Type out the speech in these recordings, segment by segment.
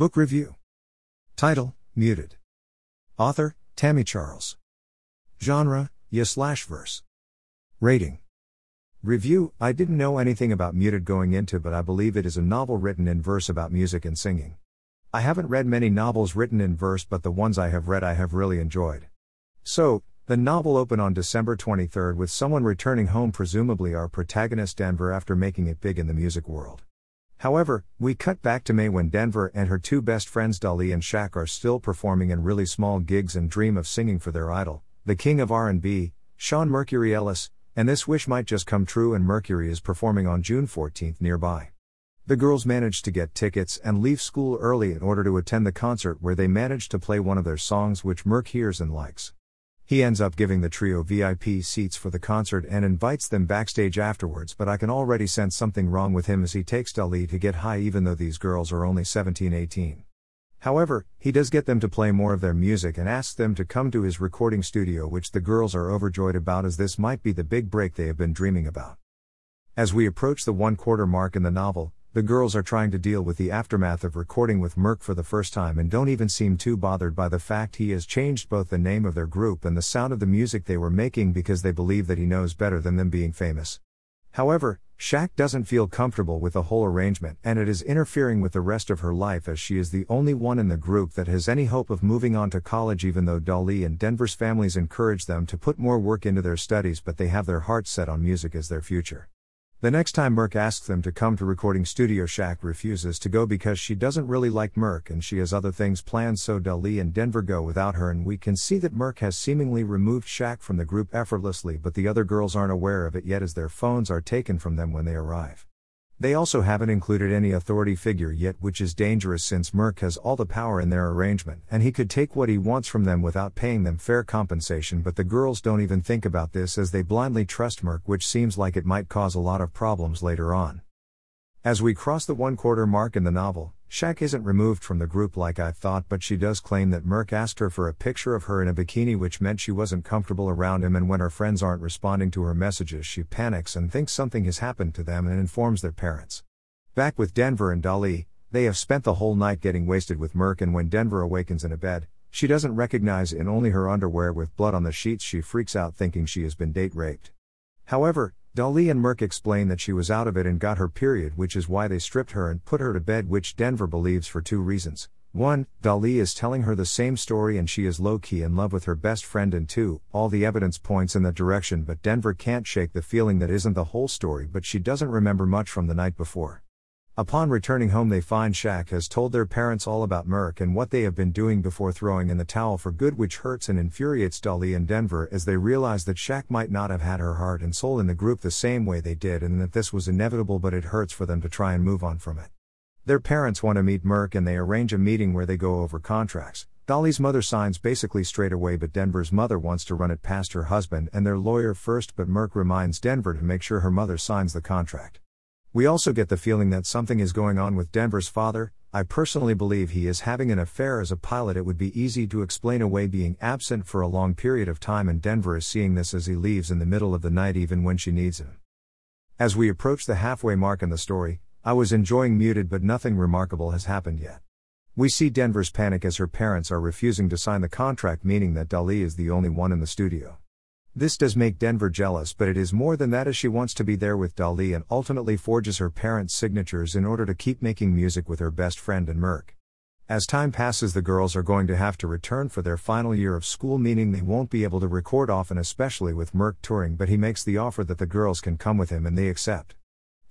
Book Review Title Muted. Author Tami Charles. Genre Ya slash verse. Rating. Review I didn't know anything about Muted going into, but I believe it is a novel written in verse about music and singing. I haven't read many novels written in verse, but the ones I have read I have really enjoyed. So, the novel opened on December 23 with someone returning home, presumably our protagonist Denver, after making it big in the music world. However, we cut back to May when Denver and her two best friends Dali and Shaq are still performing in really small gigs and dream of singing for their idol, the king of R&B, Sean Mercury Ellis, and this wish might just come true and Mercury is performing on June 14 nearby. The girls manage to get tickets and leave school early in order to attend the concert where they manage to play one of their songs which Merc hears and likes. He ends up giving the trio VIP seats for the concert and invites them backstage afterwards, but I can already sense something wrong with him as he takes Dali to get high even though these girls are only 17 18. However, he does get them to play more of their music and asks them to come to his recording studio, which the girls are overjoyed about as this might be the big break they have been dreaming about. As we approach the one quarter mark in the novel, the girls are trying to deal with the aftermath of recording with Merc for the first time and don't even seem too bothered by the fact he has changed both the name of their group and the sound of the music they were making because they believe that he knows better than them being famous. However, Shaq doesn't feel comfortable with the whole arrangement and it is interfering with the rest of her life as she is the only one in the group that has any hope of moving on to college even though Dali and Denver's families encourage them to put more work into their studies but they have their hearts set on music as their future. The next time Merc asks them to come to recording studio Shaq refuses to go because she doesn't really like Merc and she has other things planned so Dali and Denver go without her and we can see that Merc has seemingly removed Shaq from the group effortlessly but the other girls aren't aware of it yet as their phones are taken from them when they arrive. They also haven't included any authority figure yet, which is dangerous since Merc has all the power in their arrangement, and he could take what he wants from them without paying them fair compensation. But the girls don't even think about this as they blindly trust Merc, which seems like it might cause a lot of problems later on. As we cross the one quarter mark in the novel, Shaq isn't removed from the group like I thought, but she does claim that Merc asked her for a picture of her in a bikini, which meant she wasn't comfortable around him. And when her friends aren't responding to her messages, she panics and thinks something has happened to them and informs their parents. Back with Denver and Dali, they have spent the whole night getting wasted with Merc, and when Denver awakens in a bed, she doesn't recognize in only her underwear with blood on the sheets. She freaks out thinking she has been date raped. However, Dali and Merc explain that she was out of it and got her period, which is why they stripped her and put her to bed, which Denver believes for two reasons. One, Dali is telling her the same story and she is low key in love with her best friend, and two, all the evidence points in that direction, but Denver can't shake the feeling that isn't the whole story, but she doesn't remember much from the night before. Upon returning home, they find Shaq has told their parents all about Merc and what they have been doing before throwing in the towel for good, which hurts and infuriates Dali and Denver as they realize that Shaq might not have had her heart and soul in the group the same way they did and that this was inevitable, but it hurts for them to try and move on from it. Their parents want to meet Merc and they arrange a meeting where they go over contracts. Dali's mother signs basically straight away, but Denver's mother wants to run it past her husband and their lawyer first, but Merc reminds Denver to make sure her mother signs the contract. We also get the feeling that something is going on with Denver's father. I personally believe he is having an affair as a pilot. It would be easy to explain away being absent for a long period of time, and Denver is seeing this as he leaves in the middle of the night, even when she needs him. As we approach the halfway mark in the story, I was enjoying muted, but nothing remarkable has happened yet. We see Denver's panic as her parents are refusing to sign the contract, meaning that Dali is the only one in the studio. This does make Denver jealous, but it is more than that as she wants to be there with Dali and ultimately forges her parents' signatures in order to keep making music with her best friend and Merc. As time passes, the girls are going to have to return for their final year of school, meaning they won't be able to record often, especially with Merc touring. But he makes the offer that the girls can come with him and they accept.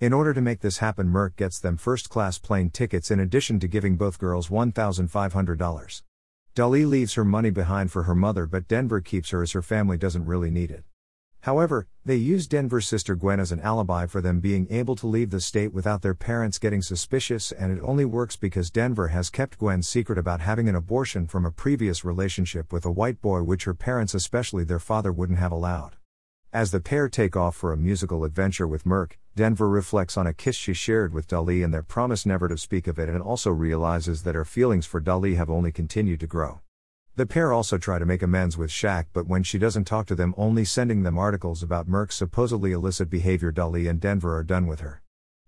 In order to make this happen, Merc gets them first class plane tickets in addition to giving both girls $1,500. Dali leaves her money behind for her mother, but Denver keeps her as her family doesn't really need it. However, they use Denver's sister Gwen as an alibi for them being able to leave the state without their parents getting suspicious, and it only works because Denver has kept Gwen's secret about having an abortion from a previous relationship with a white boy, which her parents, especially their father, wouldn't have allowed. As the pair take off for a musical adventure with Merc, Denver reflects on a kiss she shared with Dali and their promise never to speak of it and also realizes that her feelings for Dali have only continued to grow. The pair also try to make amends with Shaq, but when she doesn't talk to them, only sending them articles about Merc's supposedly illicit behavior, Dali and Denver are done with her.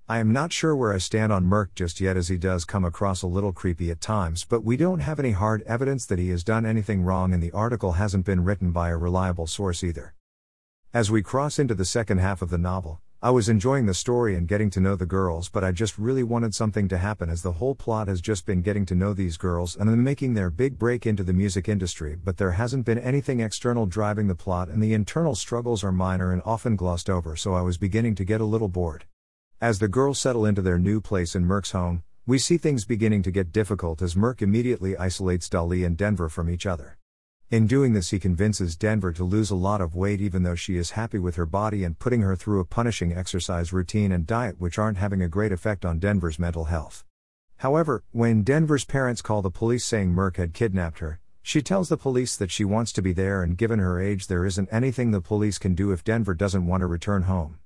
I am not sure where I stand on Merc just yet as he does come across a little creepy at times, but we don't have any hard evidence that he has done anything wrong and the article hasn't been written by a reliable source either. As we cross into the second half of the novel, I was enjoying the story and getting to know the girls, but I just really wanted something to happen as the whole plot has just been getting to know these girls and them making their big break into the music industry, but there hasn't been anything external driving the plot and the internal struggles are minor and often glossed over, so I was beginning to get a little bored. As the girls settle into their new place in Merc's home, we see things beginning to get difficult as Merc immediately isolates Dali and Denver from each other. In doing this, he convinces Denver to lose a lot of weight even though she is happy with her body and putting her through a punishing exercise routine and diet which aren't having a great effect on Denver's mental health. However, when Denver's parents call the police saying Merc had kidnapped her, she tells the police that she wants to be there and given her age, there isn't anything the police can do if Denver doesn't want to return home.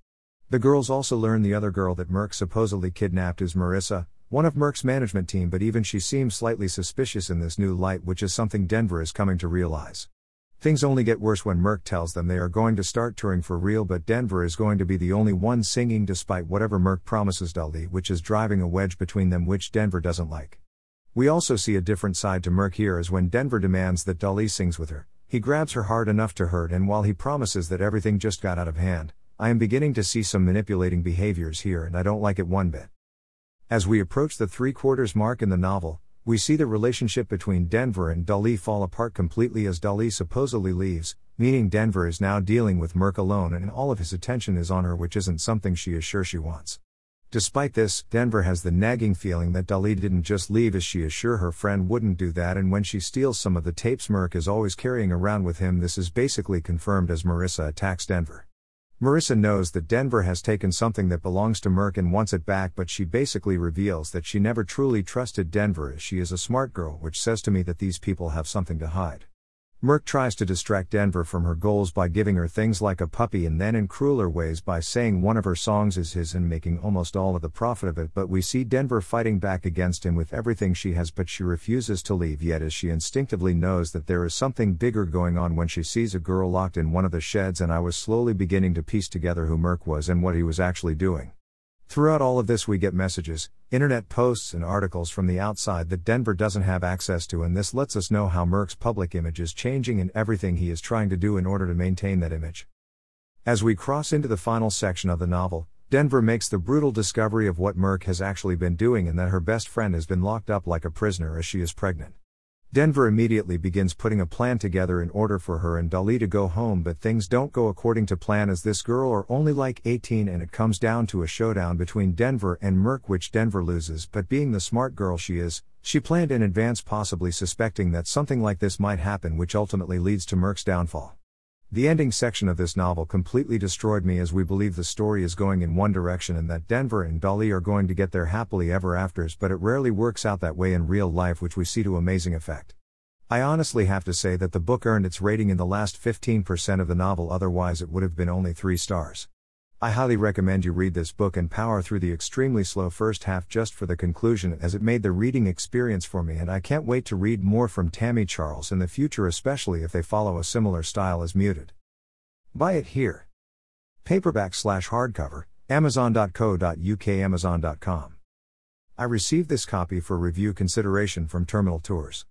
The girls also learn the other girl that Merc supposedly kidnapped is Marissa, one of Merc's management team, but even she seems slightly suspicious in this new light, which is something Denver is coming to realize. Things only get worse when Merc tells them they are going to start touring for real, but Denver is going to be the only one singing despite whatever Merc promises Dali, which is driving a wedge between them, which Denver doesn't like. We also see a different side to Merc here as when Denver demands that Dali sings with her, he grabs her hard enough to hurt, and while he promises that everything just got out of hand, I am beginning to see some manipulating behaviors here, and I don't like it one bit. As we approach the three quarters mark in the novel, we see the relationship between Denver and Dali fall apart completely as Dali supposedly leaves, meaning Denver is now dealing with Merc alone and all of his attention is on her, which isn't something she is sure she wants. Despite this, Denver has the nagging feeling that Dali didn't just leave as she is sure her friend wouldn't do that, and when she steals some of the tapes Merc is always carrying around with him, this is basically confirmed as Marissa attacks Denver. Marissa knows that Denver has taken something that belongs to Merc and wants it back, but she basically reveals that she never truly trusted Denver as she is a smart girl, which says to me that these people have something to hide. Merc tries to distract Denver from her goals by giving her things like a puppy and then in crueler ways by saying one of her songs is his and making almost all of the profit of it. But we see Denver fighting back against him with everything she has, but she refuses to leave yet as she instinctively knows that there is something bigger going on when she sees a girl locked in one of the sheds. And I was slowly beginning to piece together who Merc was and what he was actually doing. Throughout all of this, we get messages, internet posts, and articles from the outside that Denver doesn't have access to, and this lets us know how Merc's public image is changing and everything he is trying to do in order to maintain that image. As we cross into the final section of the novel, Denver makes the brutal discovery of what Merc has actually been doing and that her best friend has been locked up like a prisoner as she is pregnant. Denver immediately begins putting a plan together in order for her and Dali to go home, but things don't go according to plan as this girl are only like 18 and it comes down to a showdown between Denver and Merc, which Denver loses. But being the smart girl she is, she planned in advance, possibly suspecting that something like this might happen, which ultimately leads to Merc's downfall. The ending section of this novel completely destroyed me as we believe the story is going in one direction and that Denver and Dali are going to get their happily ever afters, but it rarely works out that way in real life, which we see to amazing effect. I honestly have to say that the book earned its rating in the last 15% of the novel, otherwise, it would have been only 3 stars. I highly recommend you read this book and power through the extremely slow first half just for the conclusion, as it made the reading experience for me, and I can't wait to read more from Tami Charles in the future, especially if they follow a similar style as Muted. Buy it here. Paperback slash hardcover, Amazon.co.uk, Amazon.com. I received this copy for review consideration from Terminal Tours.